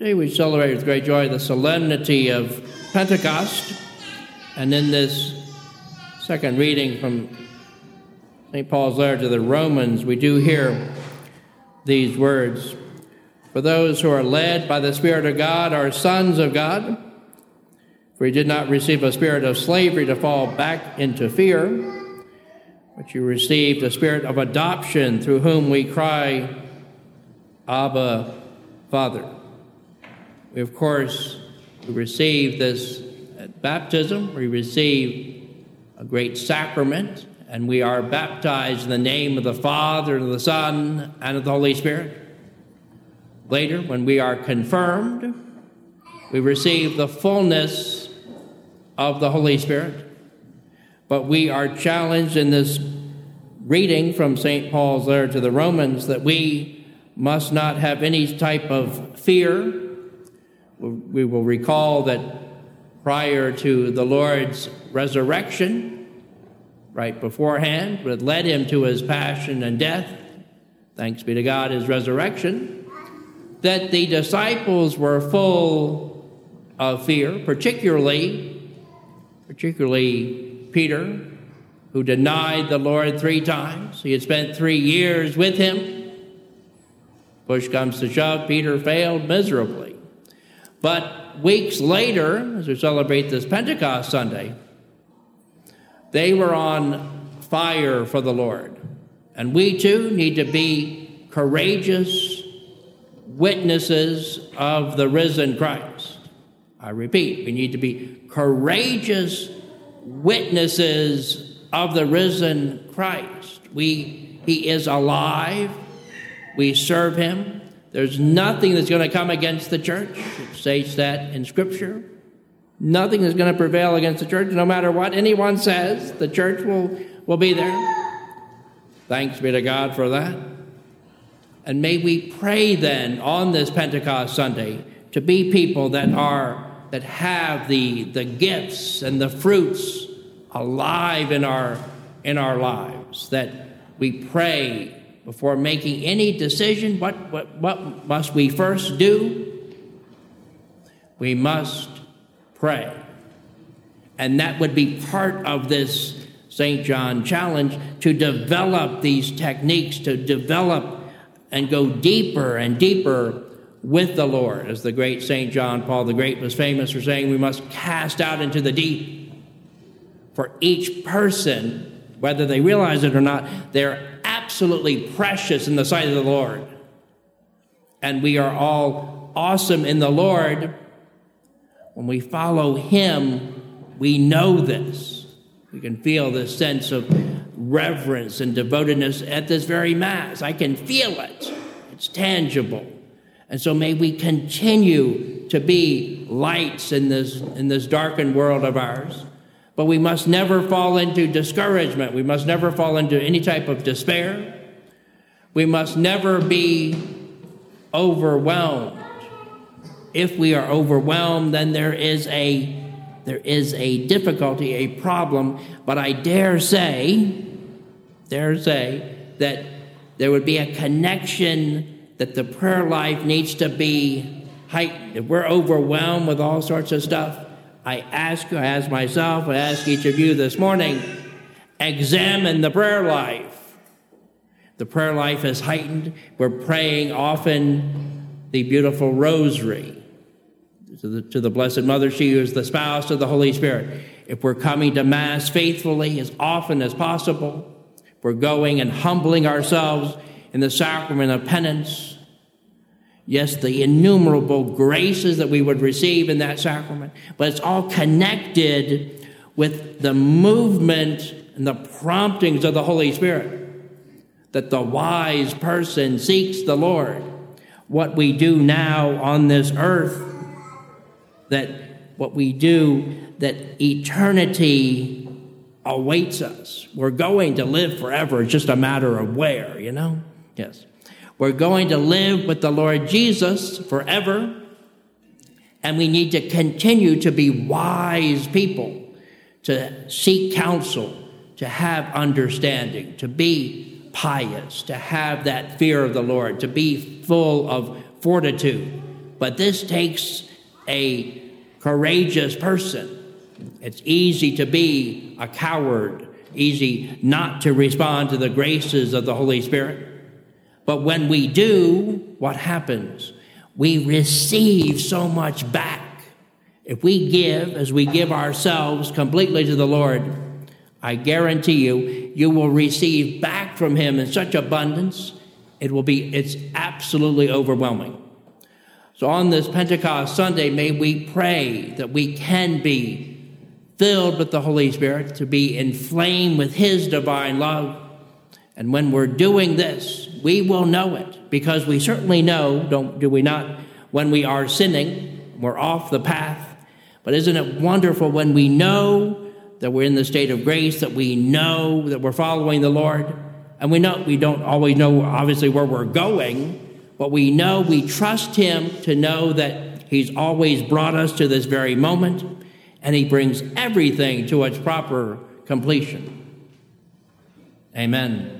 Today we celebrate with great joy the solemnity of Pentecost, and in this second reading from St. Paul's letter to the Romans, we do hear these words For those who are led by the Spirit of God are sons of God. For you did not receive a spirit of slavery to fall back into fear, but you received a spirit of adoption through whom we cry, Abba, Father. We, of course, we receive this at baptism. We receive a great sacrament, and we are baptized in the name of the Father, and of the Son, and of the Holy Spirit. Later, when we are confirmed, we receive the fullness of the Holy Spirit. But we are challenged in this reading from St. Paul's letter to the Romans that we must not have any type of fear we will recall that prior to the Lord's resurrection, right beforehand, what led him to his passion and death, thanks be to God, his resurrection, that the disciples were full of fear, particularly, particularly Peter, who denied the Lord three times. He had spent three years with him. Push comes to shove, Peter failed miserably. But weeks later, as we celebrate this Pentecost Sunday, they were on fire for the Lord. And we too need to be courageous witnesses of the risen Christ. I repeat, we need to be courageous witnesses of the risen Christ. We, he is alive. We serve him. There's nothing that's going to come against the church. It states that in Scripture. Nothing is going to prevail against the church. No matter what anyone says, the church will, will be there. Thanks be to God for that. And may we pray then on this Pentecost Sunday to be people that are that have the, the gifts and the fruits alive in our in our lives. That we pray before making any decision, what, what, what must we first do? We must pray. And that would be part of this St. John challenge to develop these techniques, to develop and go deeper and deeper with the Lord. As the great St. John Paul the Great was famous for saying, we must cast out into the deep. For each person, whether they realize it or not, they're absolutely precious in the sight of the Lord. And we are all awesome in the Lord. When we follow Him, we know this. We can feel this sense of reverence and devotedness at this very Mass. I can feel it, it's tangible. And so may we continue to be lights in this, in this darkened world of ours. But we must never fall into discouragement. We must never fall into any type of despair. We must never be overwhelmed. If we are overwhelmed, then there is a there is a difficulty, a problem, but I dare say, dare say that there would be a connection that the prayer life needs to be heightened. If we're overwhelmed with all sorts of stuff, I ask you, I ask myself, I ask each of you this morning, examine the prayer life. The prayer life is heightened. We're praying often the beautiful rosary to the, to the Blessed Mother. She is the spouse of the Holy Spirit. If we're coming to Mass faithfully as often as possible, we're going and humbling ourselves in the sacrament of penance, Yes, the innumerable graces that we would receive in that sacrament, but it's all connected with the movement and the promptings of the Holy Spirit. That the wise person seeks the Lord. What we do now on this earth, that what we do, that eternity awaits us. We're going to live forever. It's just a matter of where, you know? Yes. We're going to live with the Lord Jesus forever, and we need to continue to be wise people, to seek counsel, to have understanding, to be pious, to have that fear of the Lord, to be full of fortitude, But this takes a courageous person. It's easy to be a coward, easy not to respond to the graces of the Holy Spirit. But when we do, what happens? We receive so much back. If we give as we give ourselves completely to the Lord, I guarantee you, you will receive back from Him in such abundance, it will be, it's absolutely overwhelming. So on this Pentecost Sunday, may we pray that we can be filled with the Holy Spirit, to be inflamed with His divine love. And when we're doing this, we will know it because we certainly know, don't, do we not, when we are sinning, we're off the path. But isn't it wonderful when we know that we're in the state of grace, that we know that we're following the Lord? And we know we don't always know, obviously, where we're going, but we know we trust Him to know that He's always brought us to this very moment, and He brings everything to its proper completion. Amen.